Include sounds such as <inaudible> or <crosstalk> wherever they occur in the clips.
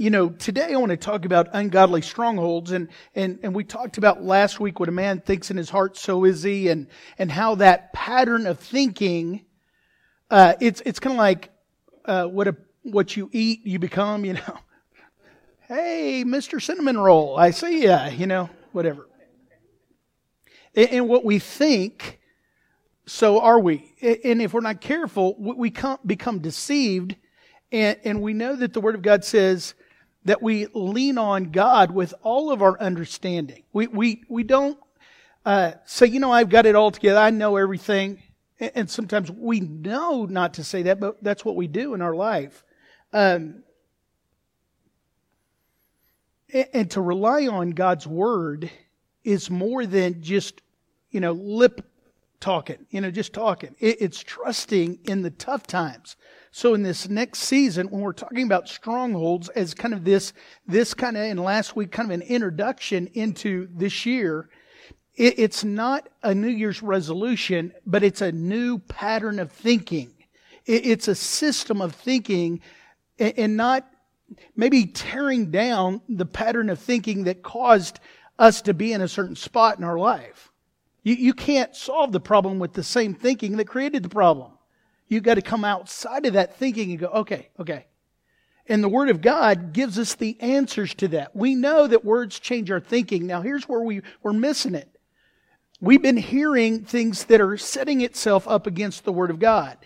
you know, today I want to talk about ungodly strongholds, and and and we talked about last week what a man thinks in his heart, so is he, and and how that pattern of thinking, uh, it's it's kind of like uh, what a what you eat, you become. You know, <laughs> hey, Mister Cinnamon Roll, I see ya. You know, whatever. And, and what we think so are we. And if we're not careful, we become deceived. And, and we know that the Word of God says that we lean on God with all of our understanding. We, we, we don't uh, say, you know, I've got it all together. I know everything. And sometimes we know not to say that, but that's what we do in our life. Um, and to rely on God's Word is more than just, you know, lip talking, you know, just talking. it's trusting in the tough times. So in this next season, when we're talking about strongholds as kind of this, this kind of, in last week, kind of an introduction into this year, it's not a New Year's resolution, but it's a new pattern of thinking. it's a system of thinking and not maybe tearing down the pattern of thinking that caused us to be in a certain spot in our life. You, you can't solve the problem with the same thinking that created the problem. You've got to come outside of that thinking and go, okay, okay. And the Word of God gives us the answers to that. We know that words change our thinking. Now, here's where we, we're missing it. We've been hearing things that are setting itself up against the Word of God.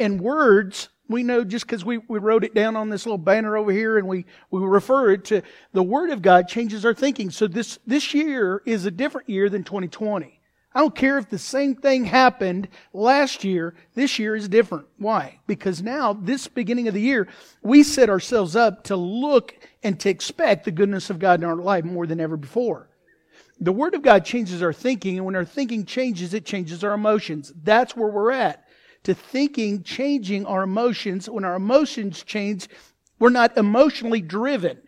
And words we know just because we, we wrote it down on this little banner over here and we, we refer it to the Word of God changes our thinking. So this, this year is a different year than 2020. I don't care if the same thing happened last year, this year is different. Why? Because now, this beginning of the year, we set ourselves up to look and to expect the goodness of God in our life more than ever before. The Word of God changes our thinking, and when our thinking changes, it changes our emotions. That's where we're at to thinking changing our emotions. When our emotions change, we're not emotionally driven.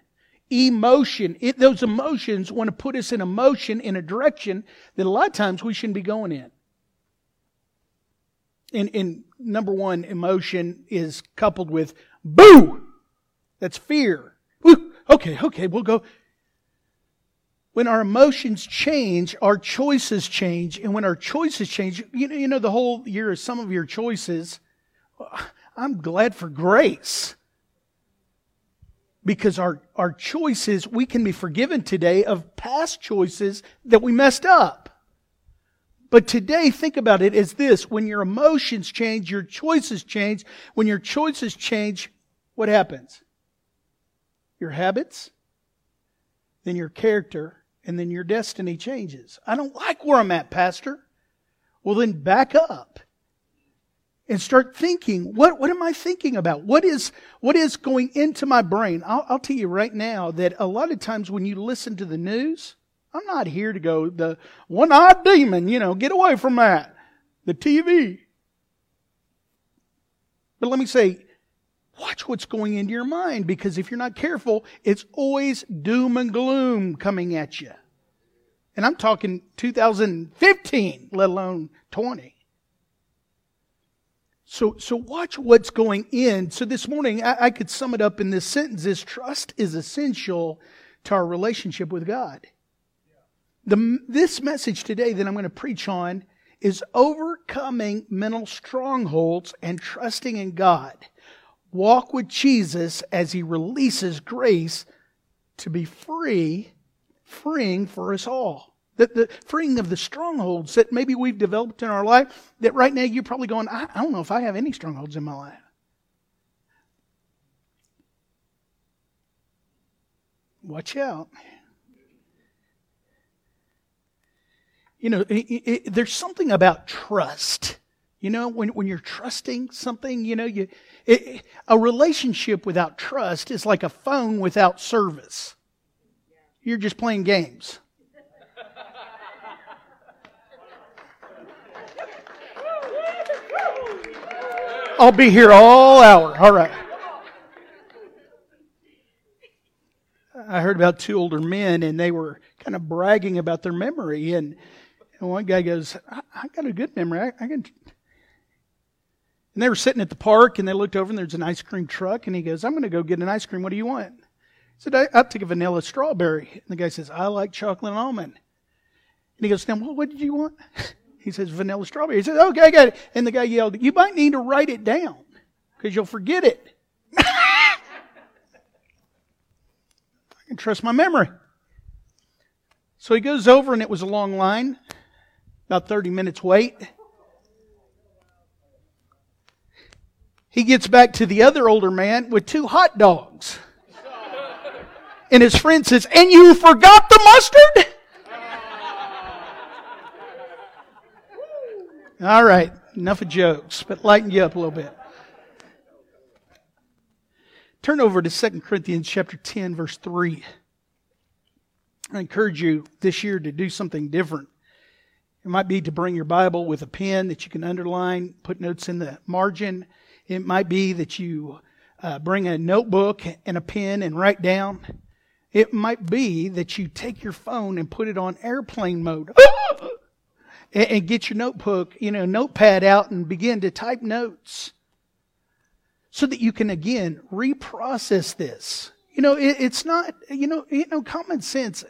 Emotion, it, those emotions want to put us in a motion in a direction that a lot of times we shouldn't be going in. And, and number one, emotion is coupled with boo. That's fear. Okay, okay, we'll go when our emotions change, our choices change. And when our choices change, you know, you know the whole year of some of your choices, I'm glad for grace. Because our, our choices, we can be forgiven today of past choices that we messed up. But today, think about it as this. When your emotions change, your choices change. When your choices change, what happens? Your habits, then your character, and then your destiny changes. I don't like where I'm at, Pastor. Well, then back up and start thinking what, what am I thinking about? What is, what is going into my brain? I'll, I'll tell you right now that a lot of times when you listen to the news, I'm not here to go, the one eyed demon, you know, get away from that. The TV. But let me say, watch what's going into your mind because if you're not careful, it's always doom and gloom coming at you. And I'm talking 2015, let alone 20. So, so watch what's going in. So this morning, I, I could sum it up in this sentence is trust is essential to our relationship with God. The, this message today that I'm going to preach on is overcoming mental strongholds and trusting in God walk with Jesus as he releases grace to be free, freeing for us all. The, the freeing of the strongholds that maybe we've developed in our life that right now you're probably going, I, I don't know if I have any strongholds in my life. Watch out. You know, it, it, there's something about trust. You know, when, when you're trusting something, you know, you, it, a relationship without trust is like a phone without service. You're just playing games. I'll be here all hour. All right. I heard about two older men, and they were kind of bragging about their memory. And, and one guy goes, I, I got a good memory. I, I can And they were sitting at the park and they looked over and there's an ice cream truck and he goes, I'm going to go get an ice cream. What do you want? He said, I, will take a vanilla strawberry. And the guy says, I like chocolate and almond. And he goes, now what did you want? <laughs> He says, vanilla strawberry. He says, okay, I got it. And the guy yelled, you might need to write it down because you'll forget it. <laughs> I can trust my memory. So he goes over and it was a long line, about 30 minutes wait. He gets back to the other older man with two hot dogs. And his friend says, And you forgot the mustard? All right, enough of jokes, but lighten you up a little bit. Turn over to 2 Corinthians chapter 10, verse 3. I encourage you this year to do something different. It might be to bring your Bible with a pen that you can underline, put notes in the margin. It might be that you uh, bring a notebook and a pen and write down. It might be that you take your phone and put it on airplane mode <gasps> and, and get your notebook, you know, notepad out and begin to type notes so that you can again reprocess this. You know, it, it's not, you know, you know, common sense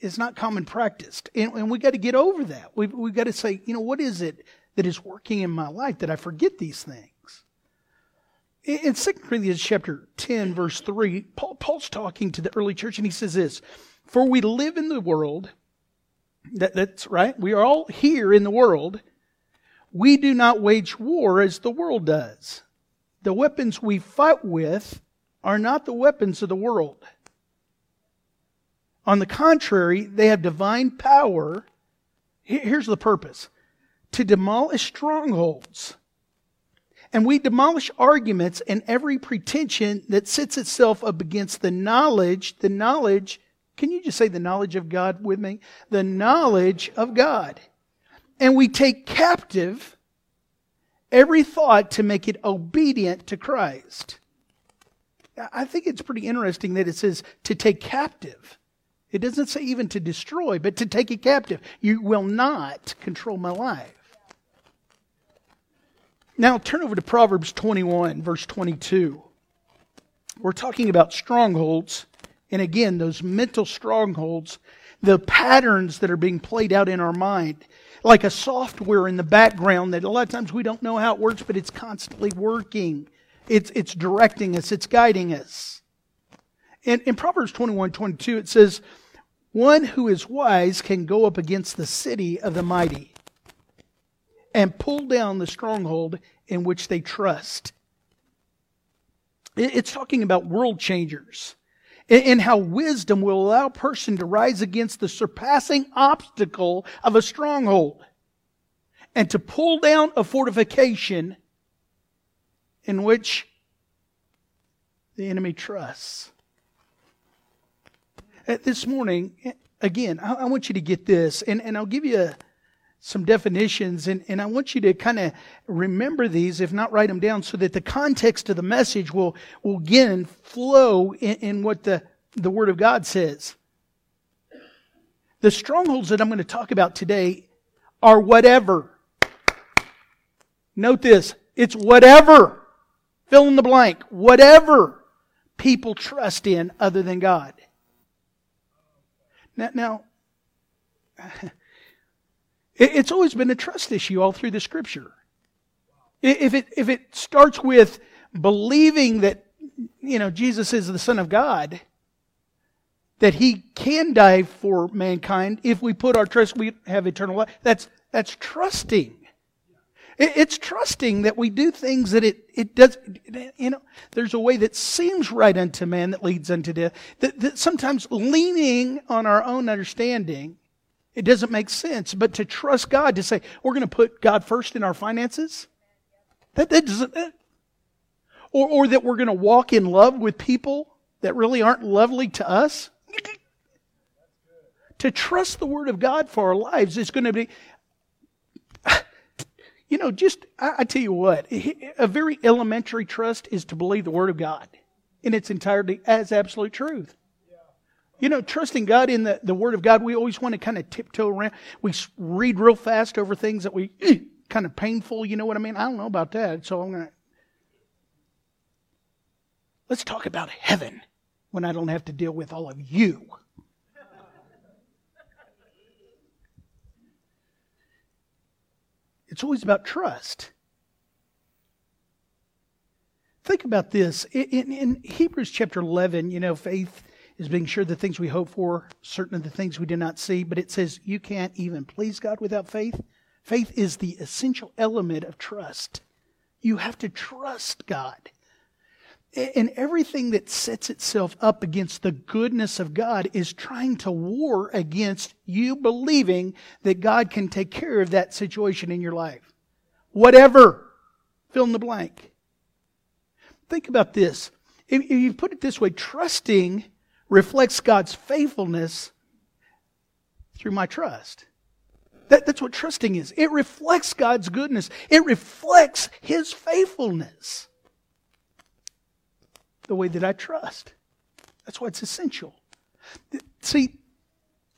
is not common practice, and, and we got to get over that. We've, we've got to say, you know, what is it that is working in my life that I forget these things? In 2 Corinthians chapter 10, verse 3, Paul, Paul's talking to the early church and he says this For we live in the world, that, that's right, we are all here in the world. We do not wage war as the world does. The weapons we fight with are not the weapons of the world. On the contrary, they have divine power. Here's the purpose to demolish strongholds and we demolish arguments and every pretension that sits itself up against the knowledge, the knowledge, can you just say the knowledge of God with me? The knowledge of God. And we take captive every thought to make it obedient to Christ. I think it's pretty interesting that it says to take captive. It doesn't say even to destroy, but to take it captive. You will not control my life. Now turn over to Proverbs 21, verse 22. We're talking about strongholds. And again, those mental strongholds, the patterns that are being played out in our mind, like a software in the background that a lot of times we don't know how it works, but it's constantly working. It's, it's directing us, it's guiding us. And in Proverbs 21, 22, it says, One who is wise can go up against the city of the mighty and pull down the stronghold in which they trust. It's talking about world changers and how wisdom will allow a person to rise against the surpassing obstacle of a stronghold and to pull down a fortification in which the enemy trusts. Uh, this morning, again, I, want you to get this, and, and I'll give you a, some definitions, and, and I want you to kind of remember these, if not write them down, so that the context of the message will, will again flow in, in what the, the Word of God says. The strongholds that I'm going to talk about today are whatever. Note this it's whatever. Fill in the blank. Whatever people trust in other than God. Now, now <laughs> It's always been a trust issue all through the scripture. If it, if it starts with believing that, you know, Jesus is the Son of God, that he can die for mankind if we put our trust, we have eternal life. That's, that's trusting. It's trusting that we do things that it, it does, you know, there's a way that seems right unto man that leads unto death. That, that sometimes leaning on our own understanding it doesn't make sense. But to trust God, to say, we're going to put God first in our finances, that, that doesn't, that, or, or that we're going to walk in love with people that really aren't lovely to us. to trust the Word of God for our lives is going to be, you know, just, I, I tell you what, a very elementary trust is to believe the Word of God in its entirety as absolute truth. You know, trusting God in the, the Word of God, we always want to kind of tiptoe around. We read real fast over things that we eh, kind of painful. You know what I mean? I don't know about that. So I'm going to. Let's talk about heaven when I don't have to deal with all of you. It's always about trust. Think about this. In, in, Hebrews chapter 11, you know, faith is being sure the things we hope for, certain of the things we do not see, but it says you can't even please God without faith. Faith is the essential element of trust. You have to trust God. And everything that sets itself up against the goodness of God is trying to war against you believing that God can take care of that situation in your life. Whatever. Fill in the blank. Think about this. If you put it this way, trusting reflects God's faithfulness through my trust. That, that's what trusting is. It reflects God's goodness. It reflects His faithfulness the way that I trust. That's why it's essential. See,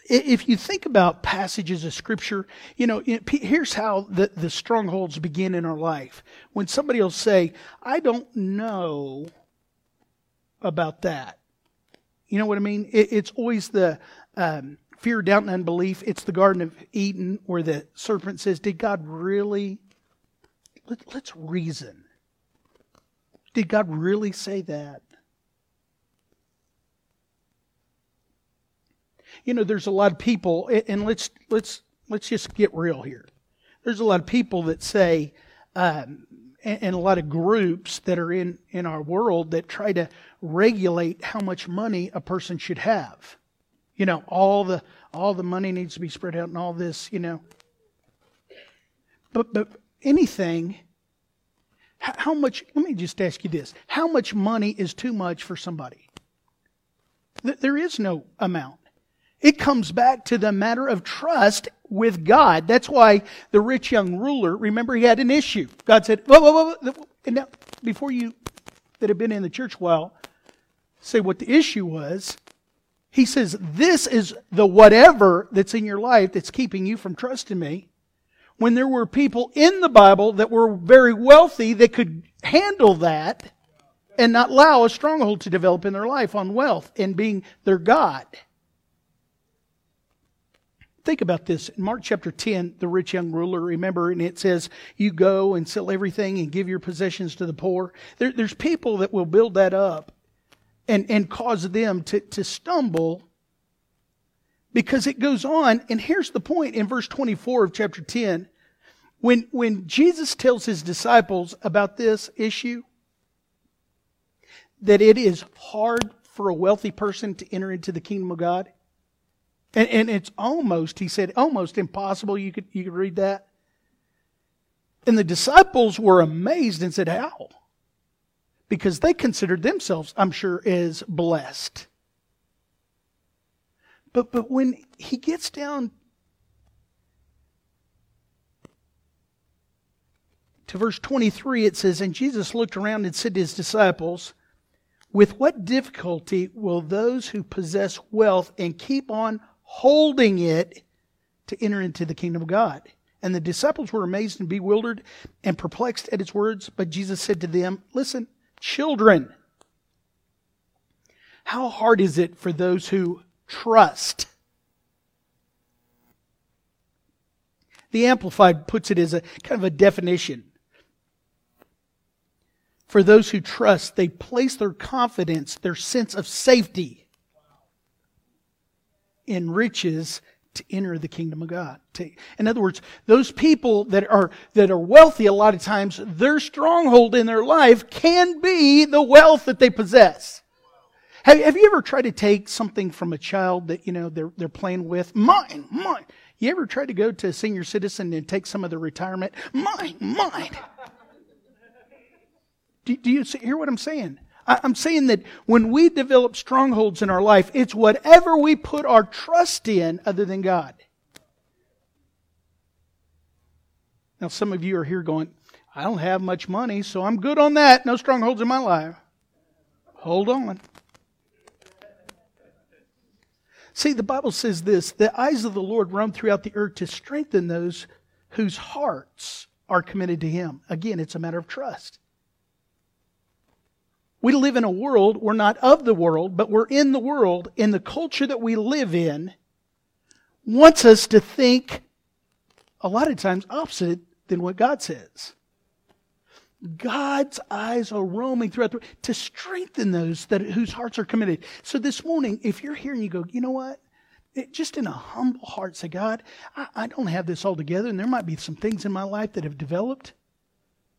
if you think about passages of Scripture, you know, here's how the, the strongholds begin in our life. When somebody will say, I don't know about that. You know what I mean? It, it's always the um, fear, doubt, and unbelief. It's the Garden of Eden where the serpent says, Did God really? Let, let's reason. Did God really say that? You know, there's a lot of people, and let's let's let's just get real here. There's a lot of people that say, um, and, a lot of groups that are in in our world that try to regulate how much money a person should have. You know, all the all the money needs to be spread out, and all this. You know, but but anything how much, let me just ask you this. How much money is too much for somebody? There is no amount. It comes back to the matter of trust with God. That's why the rich young ruler, remember, he had an issue. God said, whoa, whoa, whoa. And now, before you that have been in the church a while say what the issue was, he says, This is the whatever that's in your life that's keeping you from trusting me when there were people in the Bible that were very wealthy that could handle that and not allow a stronghold to develop in their life on wealth and being their God. Think about this. In Mark chapter 10, the rich young ruler, remember, and it says, You go and sell everything and give your possessions to the poor. There, there's people that will build that up and, and cause them to, to stumble because it goes on. And here's the point in verse 24 of chapter 10 when, when Jesus tells his disciples about this issue, that it is hard for a wealthy person to enter into the kingdom of God. And, and it's almost, he said, almost impossible. You could, you could read that. And the disciples were amazed and said, How? Because they considered themselves, I'm sure, as blessed. But, but when he gets down to verse 23, it says, And Jesus looked around and said to his disciples, With what difficulty will those who possess wealth and keep on holding it to enter into the kingdom of God? And the disciples were amazed and bewildered and perplexed at his words. But Jesus said to them, Listen, children, how hard is it for those who trust? The Amplified puts it as a kind of a definition for those who trust, they place their confidence, their sense of safety in riches to enter the kingdom of God. In other words, those people that are, that are wealthy, a lot of times, their stronghold in their life can be the wealth that they possess. Have, have you ever tried to take something from a child that, you know, they're, they're playing with? Mine, mine. You ever tried to go to a senior citizen and take some of the retirement? Mine, mine. Do, do you hear what I'm saying? I'm saying that when we develop strongholds in our life, it's whatever we put our trust in other than God. Now, some of you are here going, I don't have much money, so I'm good on that. No strongholds in my life. Hold on. See, the Bible says this the eyes of the Lord roam throughout the earth to strengthen those whose hearts are committed to Him. Again, it's a matter of trust. We live in a world, we're not of the world, but we're in the world, and the culture that we live in wants us to think a lot of times opposite than what God says. God's eyes are roaming throughout the to strengthen those that whose hearts are committed. So this morning, if you're here and you go, you know what? It, just in a humble heart, say, God, I, I don't have this all together, and there might be some things in my life that have developed,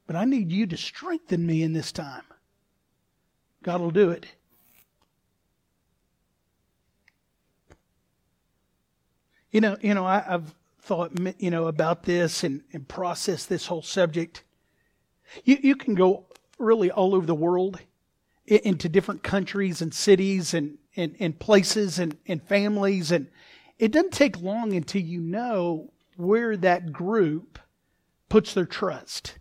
but I need you to strengthen me in this time. God will do it. You know, you know, I, have thought, you know, about this and, and processed this whole subject. You, you can go really all over the world into different countries and cities and, and, and places and, and families. And it doesn't take long until you know where that group puts their trust.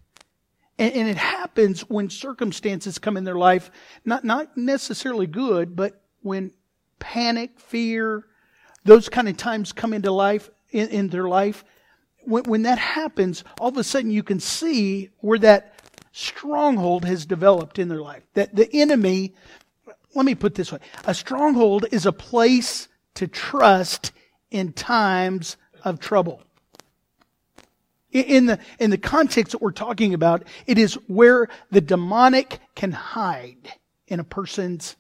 And, and it happens when circumstances come in their life, not, not necessarily good, but when panic, fear, those kind of times come into life, in, in their life. When, when that happens, all of a sudden you can see where that stronghold has developed in their life. That the enemy, let me put this way a stronghold is a place to trust in times of trouble. In the, in the context that we're talking about, it is where the demonic can hide in a person's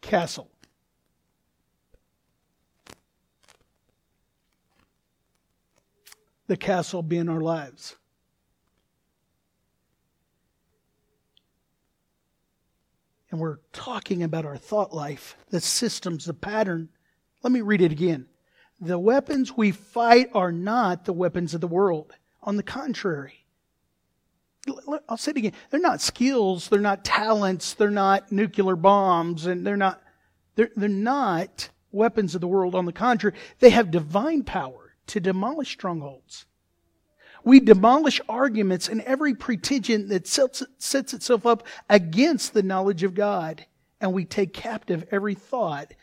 castle. The castle being our lives. And we're talking about our thought life, the systems, the pattern. Let me read it again. The weapons we fight are not the weapons of the world. On the contrary, I'll say it again. They're not skills, they're not talents, they're not nuclear bombs, and they're not they're, they're not weapons of the world. On the contrary, they have divine power to demolish strongholds. We demolish arguments and every pretension that sets, sets itself up against the knowledge of God, and we take captive every thought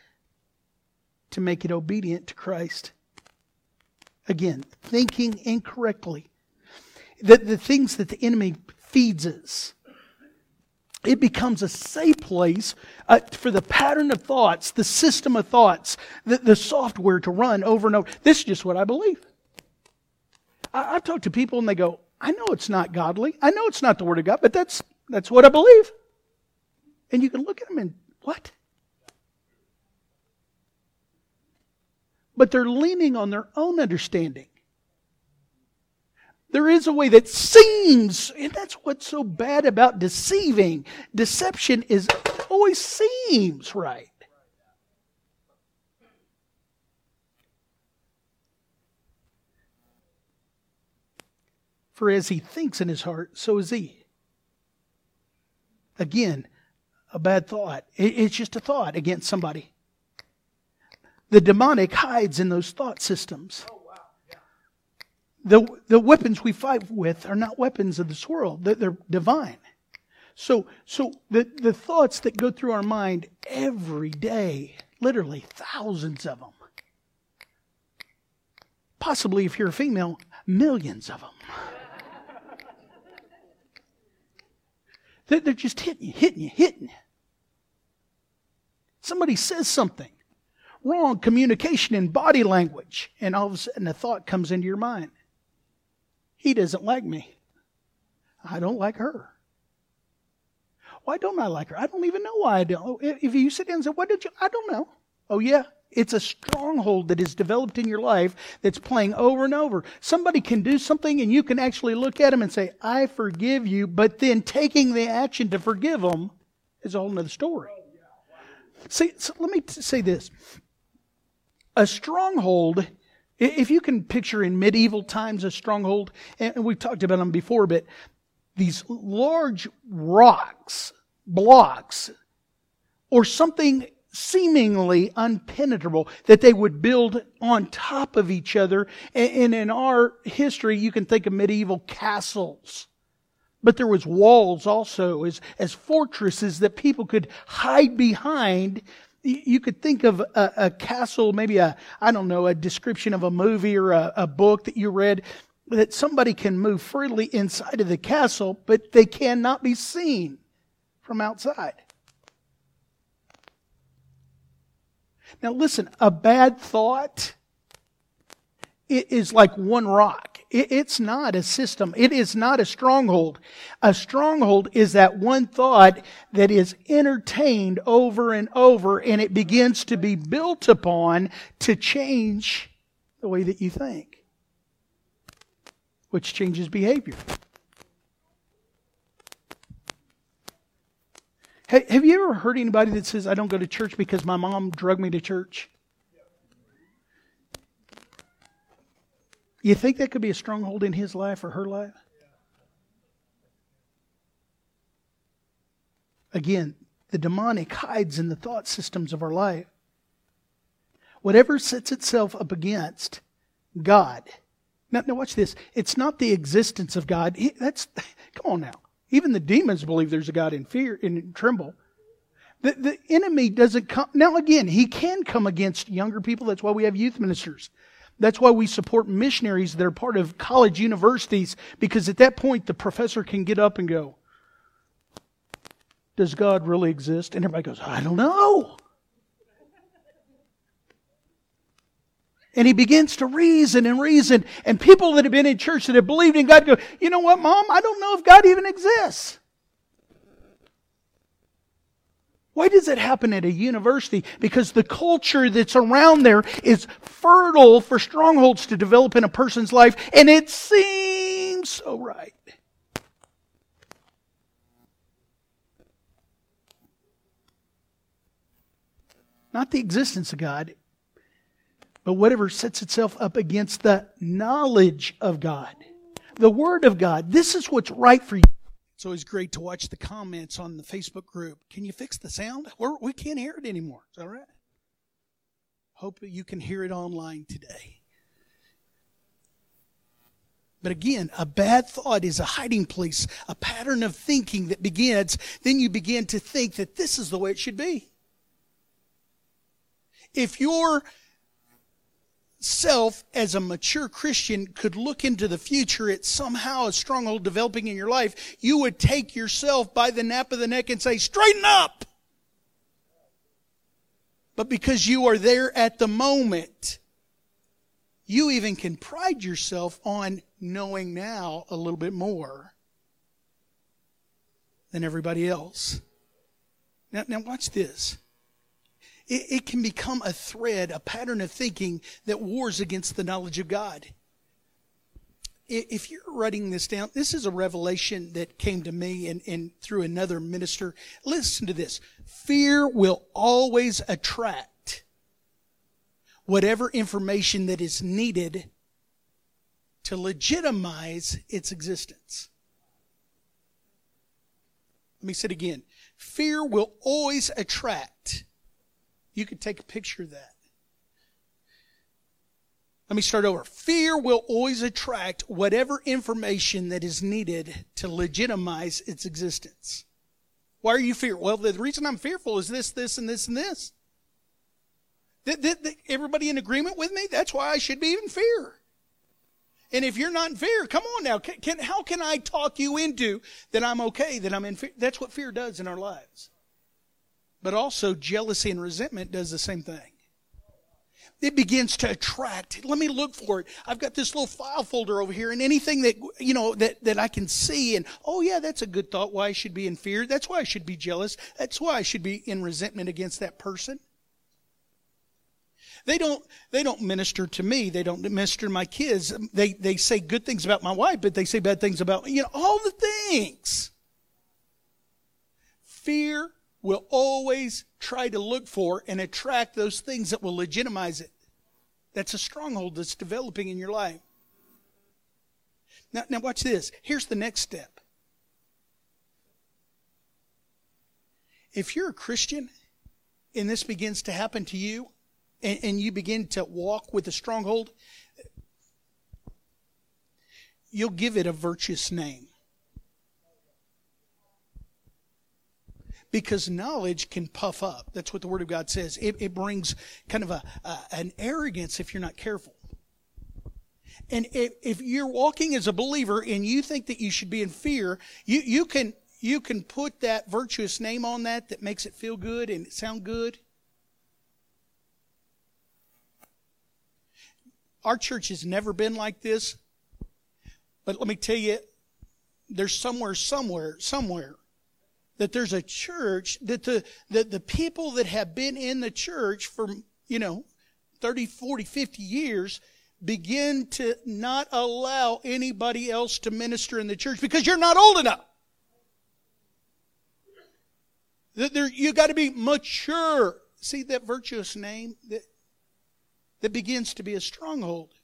to make it obedient to Christ. Again, thinking incorrectly. The, the things that the enemy feeds us. It becomes a safe place uh, for the pattern of thoughts, the system of thoughts, the, the software to run over and over. This is just what I believe. I, I've talked to people and they go, I know it's not godly. I know it's not the Word of God, but that's, that's what I believe. And you can look at them and, what? But they're leaning on their own understanding. There is a way that seems, and that's what's so bad about deceiving. Deception is always seems right. For as he thinks in his heart, so is he. Again, a bad thought. It's just a thought against somebody. The demonic hides in those thought systems. Oh, the, the weapons we fight with are not weapons of this world, they're, they're divine. So, so the, the thoughts that go through our mind every day, literally thousands of them, possibly if you're a female, millions of them. They're just hitting you, hitting you, hitting you. Somebody says something wrong communication in body language. And all of a sudden a thought comes into your mind. He doesn't like me. I don't like her. Why don't I like her? I don't even know why I don't. If you sit down and say, What did you? I don't know. Oh, yeah. It's a stronghold that is developed in your life that's playing over and over. Somebody can do something and you can actually look at them and say, I forgive you, but then taking the action to forgive them is a whole other story. See, so let me say this. A stronghold, if you can picture in medieval times a stronghold, and we've talked about them before, but these large rocks, blocks, or something seemingly unpenetrable that they would build on top of each other. And in our history, you can think of medieval castles. But there was walls also as, as fortresses that people could hide behind you could think of a, a, castle, maybe a, I don't know, a description of a movie or a, a book that you read. that somebody can move freely inside of the castle, but they cannot be seen from outside. Now, listen, a bad thought it is like one rock. It's not a system. It is not a stronghold. A stronghold is that one thought that is entertained over and over and it begins to be built upon to change the way that you think which changes behavior. Have you ever heard anybody that says, I don't go to church because my mom drug me to church? You think that could be a stronghold in his life or her life? Again, the demonic hides in the thought systems of our life. Whatever sets itself up against God now, now watch this. It's not the existence of God. That's <laughs> come on now. Even the demons believe there's a God in fear and tremble. The, the enemy doesn't come. Now, again, he can come against younger people. That's why we have youth ministers. That's why we support missionaries that are part of college universities, because at that point, the professor can get up and go, Does God really exist? And everybody goes, I don't know. And he begins to reason and reason. And people that have been in church that have believed in God go, you know what, mom? I don't know if God even exists. Why does it happen at a university? Because the culture that's around there is fertile for strongholds to develop in a person's life, and it seems so right. Not the existence of God, but whatever sets itself up against the knowledge of God, the Word of God. This is what's right for you. It's always great to watch the comments on the Facebook group. Can you fix the sound? We're, we can not hear it anymore. Is that right? Hope you can hear it online today. But again, a bad thought is a hiding place, a pattern of thinking that begins, then you begin to think that this is the way it should be. If you're self as a mature Christian could look into the future at somehow a stronghold developing in your life, you would take yourself by the nape of the neck and say, straighten up. But because you are there at the moment, you even can pride yourself on knowing now a little bit more than everybody else. Now, now watch this it, it can become a thread, a pattern of thinking that wars against the knowledge of God. If you're writing this down, this is a revelation that came to me and, and through another minister. Listen to this. Fear will always attract whatever information that is needed to legitimize its existence. Let me say it again. Fear will always attract you could take a picture of that. Let me start over. Fear will always attract whatever information that is needed to legitimize its existence. Why are you fearful? Well, the reason I'm fearful is this, this, and this, and this. everybody in agreement with me? That's why I should be in fear. And if you're not in fear, come on now. Can, can, how can I talk you into that I'm okay, that I'm in fear? That's what fear does in our lives. But also, jealousy and resentment does the same thing. It begins to attract. Let me look for it. I've got this little file folder over here, and anything that you know that that I can see, and oh yeah, that's a good thought. Why I should be in fear. That's why I should be jealous. That's why I should be in resentment against that person. They don't they don't minister to me. They don't minister to my kids. They they say good things about my wife, but they say bad things about you know all the things. Fear will always try to look for and attract those things that will legitimize it. That's a stronghold that's developing in your life. Now, now watch this. Here's the next step. If you're a Christian and this begins to happen to you, and, and you begin to walk with a stronghold, you'll give it a virtuous name. Because knowledge can puff up. That's what the Word of God says. It, it brings kind of a, an arrogance if you're not careful. And if, if you're walking as a believer and you think that you should be in fear, you, you can you can put that virtuous name on that that makes it feel good and sound good. Our church has never been like this. But let me tell you, there's somewhere, somewhere, somewhere that there's a church that the, that the people that have been in the church for, you know, 30, 40, 50 years begin to not allow anybody else to minister in the church because you're not old enough. There, you got to be mature. See that virtuous name that, that begins to be a stronghold.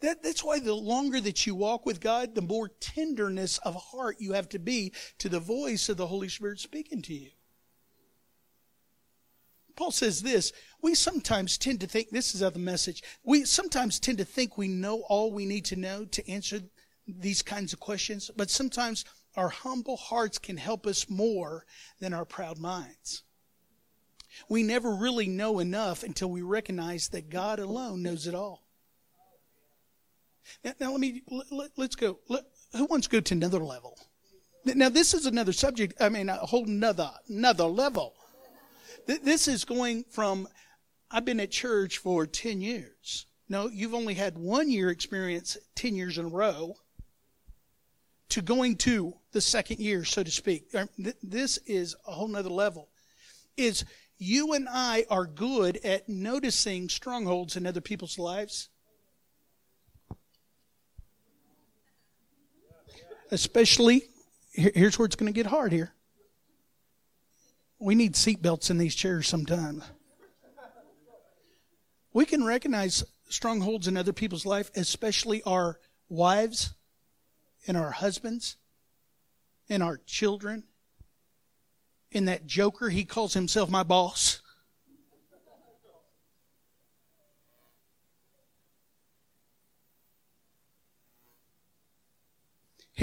That, that's why the longer that you walk with God, the more tenderness of heart you have to be to the voice of the Holy Spirit speaking to you. Paul says this we sometimes tend to think, this is of the message, we sometimes tend to think we know all we need to know to answer these kinds of questions, but sometimes our humble hearts can help us more than our proud minds. We never really know enough until we recognize that God alone knows it all. Now, now let me let, us go. Let, who wants to go to another level? Now this is another subject. I mean, a whole another another level. This is going from I've been at church for ten years. No, you've only had one year experience ten years in a row. To going to the second year, so to speak. Er, this is a whole nother level. Is you and I are good at noticing strongholds in other people's lives especially here's where it's going to get hard here. We need seatbelts in these chairs sometimes. We can recognize strongholds in other people's life, especially our wives and our husbands and our children. In that joker, he calls himself my boss.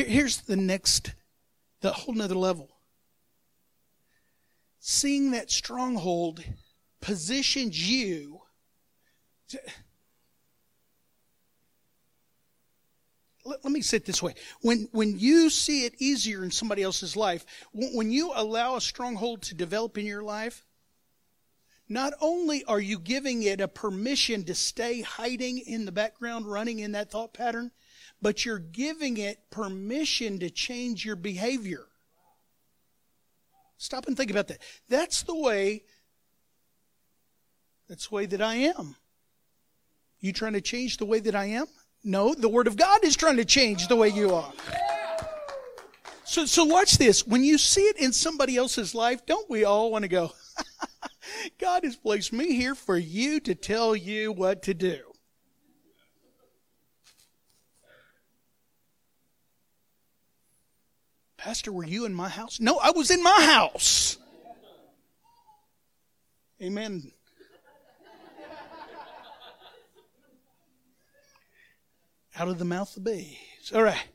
Here's the next, the whole nother level. Seeing that stronghold positions you to, let, let, me say it this way. When, when you see it easier in somebody else's life, when you allow a stronghold to develop in your life, not only are you giving it a permission to stay hiding in the background, running in that thought pattern, but you're giving it permission to change your behavior. Stop and think about that. That's the way that's the way that I am. You trying to change the way that I am? No, the word of God is trying to change the way you are. So so watch this. When you see it in somebody else's life, don't we all want to go, <laughs> God has placed me here for you to tell you what to do. Pastor, were you in my house? No, I was in my house. Amen. Out of the mouth of babes. All right.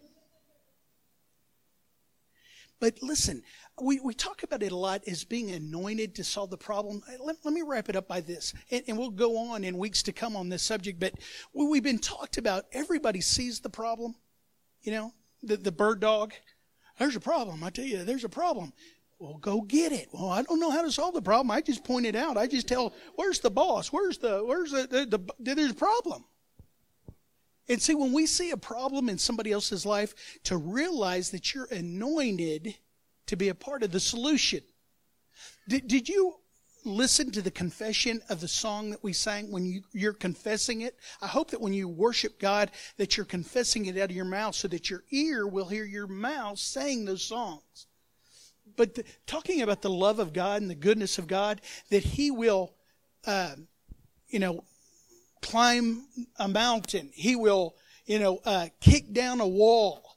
But listen, we, we talk about it a lot as being anointed to solve the problem. Uh, let, let me wrap it up by this, and, and, we'll go on in weeks to come on this subject. But we've been talked about, everybody sees the problem. You know, the, the bird dog. There's a problem. I tell you, there's a problem. Well, go get it. Well, I don't know how to solve the problem. I just point it out. I just tell, where's the boss? Where's the, where's the, the, the there's a problem. And see, when we see a problem in somebody else's life, to realize that you're anointed to be a part of the solution. Did, did you listen to the confession of the song that we sang when you, you're confessing it. I hope that when you worship God, that you're confessing it out of your mouth so that your ear will hear your mouth saying those songs. But the, talking about the love of God and the goodness of God, that He will, uh, you know, climb a mountain. He will, you know, uh, kick down a wall.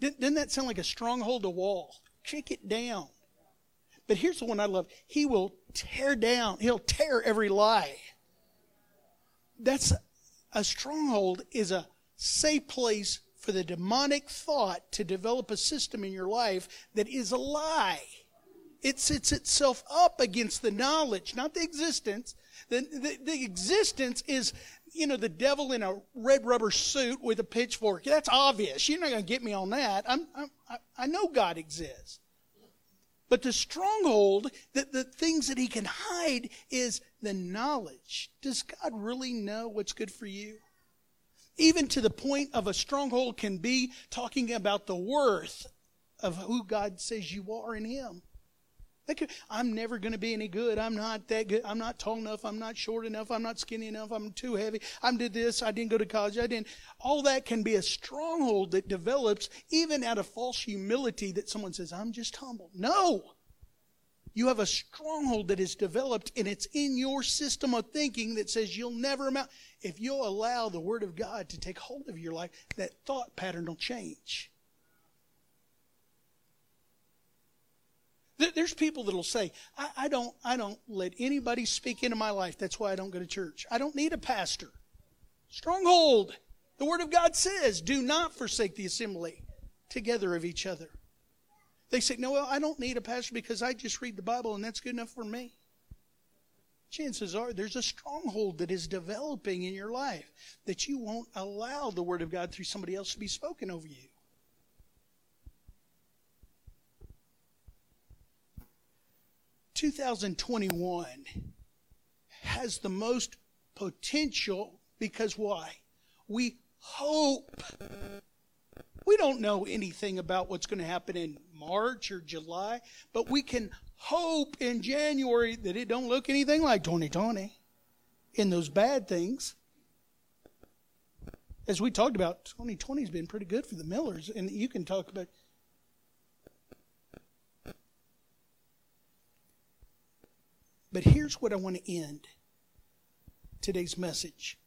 Doesn't that sound like a stronghold, a wall? Kick it down. But here's the one I love. He will tear down, he'll tear every lie. That's a stronghold is a safe place for the demonic thought to develop a system in your life that is a lie. It sets itself up against the knowledge, not the existence. The, the, the existence is, you know, the devil in a red rubber suit with a pitchfork. That's obvious. You're not going to get me on that. I'm, I'm, I know God exists. But the stronghold, the, the things that he can hide is the knowledge. Does God really know what's good for you? Even to the point of a stronghold can be talking about the worth of who God says you are in him. I'm never going to be any good. I'm not that good. I'm not tall enough. I'm not short enough. I'm not skinny enough. I'm too heavy. I did this. I didn't go to college. I didn't. All that can be a stronghold that develops even out of false humility that someone says, I'm just humble. No. You have a stronghold that is developed and it's in your system of thinking that says you'll never amount. If you'll allow the Word of God to take hold of your life, that thought pattern will change. There's people that'll say, I, I, don't, I don't let anybody speak into my life. That's why I don't go to church. I don't need a pastor. Stronghold. The Word of God says, do not forsake the assembly together of each other. They say, no, well, I don't need a pastor because I just read the Bible and that's good enough for me. Chances are there's a stronghold that is developing in your life that you won't allow the Word of God through somebody else to be spoken over you. 2021 has the most potential because why? We hope. We don't know anything about what's going to happen in March or July, but we can hope in January that it don't look anything like 2020 in those bad things. As we talked about, 2020 has been pretty good for the Millers, and you can talk about But here's what I want to end today's message.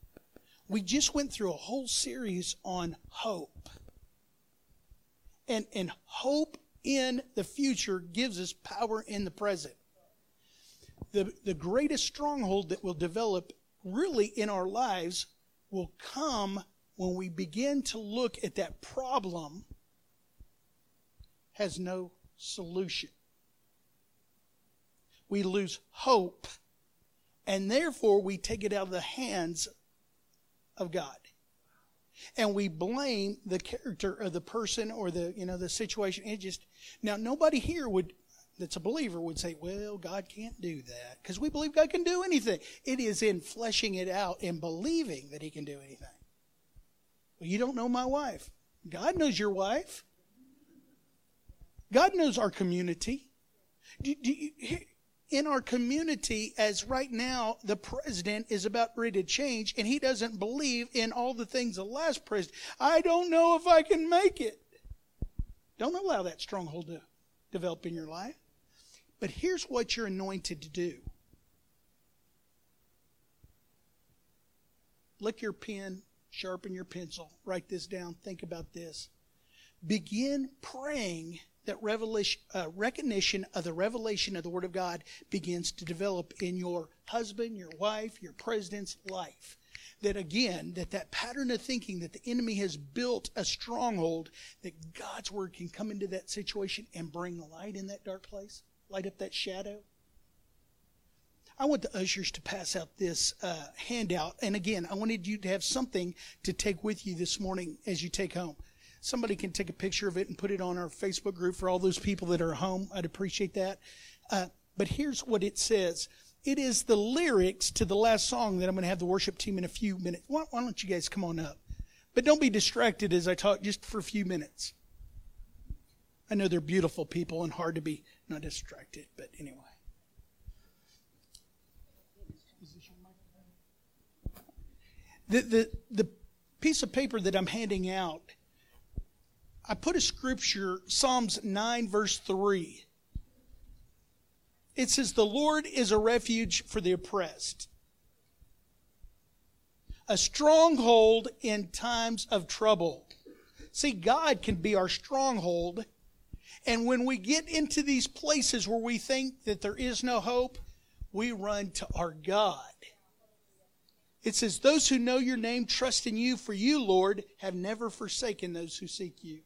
We just went through a whole series on hope. And, and hope in the future gives us power in the present. The, the greatest stronghold that will develop really in our lives will come when we begin to look at that problem has no solution we lose hope, and therefore we take it out of the hands of God. And we blame the character of the person or the you know the situation. It just now nobody here would that's a believer would say, well, God can't do that because we believe God can do anything. It is in fleshing it out and believing that He can do anything. Well, you don't know my wife. God knows your wife. God knows our community. Do, do you, in our community as right now the president is about ready to change and he doesn't believe in all the things the last president. I don't know if I can make it. Don't allow that stronghold to develop in your life. But here's what you're anointed to do. Lick your pen, sharpen your pencil, write this down, think about this. Begin praying that revelation, uh, recognition of the revelation of the Word of God begins to develop in your husband, your wife, your president's life. That again, that that pattern of thinking that the enemy has built a stronghold, that God's Word can come into that situation and bring light in that dark place, light up that shadow. I want the ushers to pass out this uh, handout. And again, I wanted you to have something to take with you this morning as you take home somebody can take a picture of it and put it on our Facebook group for all those people that are home. I'd appreciate that. Uh, but here's what it says. It is the lyrics to the last song that I'm going to have the worship team in a few minutes. Why, why don't you guys come on up? But don't be distracted as I talk just for a few minutes. I know they're beautiful people and hard to be not distracted, but anyway. The, the, the piece of paper that I'm handing out I put a scripture, Psalms 9, verse 3. It says, The Lord is a refuge for the oppressed, a stronghold in times of trouble. See, God can be our stronghold. And when we get into these places where we think that there is no hope, we run to our God. It says, Those who know your name trust in you, for you, Lord, have never forsaken those who seek you.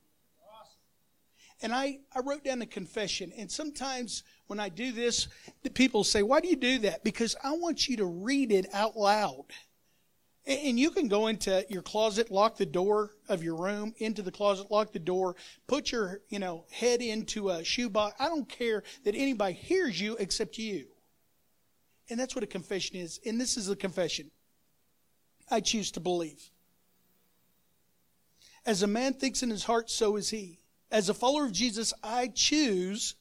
And I, I wrote down a confession. And sometimes when I do this, the people say, Why do you do that? Because I want you to read it out loud. And you can go into your closet, lock the door of your room, into the closet, lock the door, put your, you know, head into a shoebox. I don't care that anybody hears you except you. And that's what a confession is. And this is a confession. I choose to believe. As a man thinks in his heart, so is he. As a follower of Jesus, I choose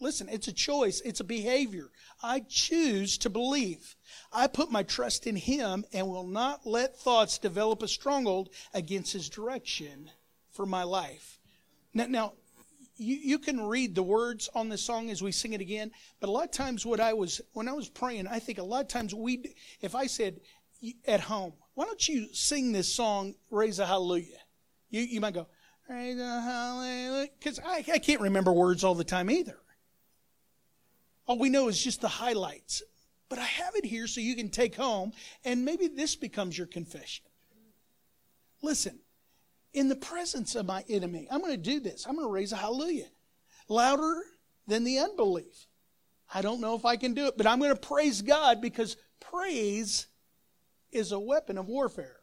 Listen, it's a choice, it's a behavior. I choose to believe. I put my trust in Him and will not let thoughts develop a stronghold against His direction for my life. Now, now you, you can read the words on this song as we sing it again, but a lot of times what I was, when I was praying, I think a lot of times we, if I said at home, why don't you sing this song, Raise a Hallelujah? You, you might go, because I, I can't remember words all the time either. All we know is just the highlights. But I have it here so you can take home, and maybe this becomes your confession. Listen, in the presence of my enemy, I'm going to do this. I'm going to raise a hallelujah louder than the unbelief. I don't know if I can do it, but I'm going to praise God because praise is a weapon of warfare.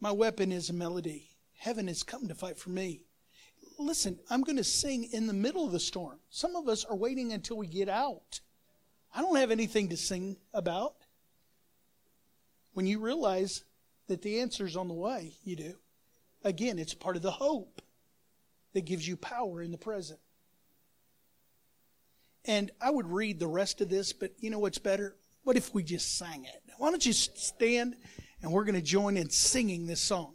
My weapon is a melody. Heaven has come to fight for me listen, I'm going to sing in the middle of the storm. Some of us are waiting until we get out. I don't have anything to sing about. When you realize that the answer's on the way, you do. Again, it's part of the hope that gives you power in the present. And I would read the rest of this, but you know what's better? What if we just sang it? Why don't you stand and we're going to join in singing this song?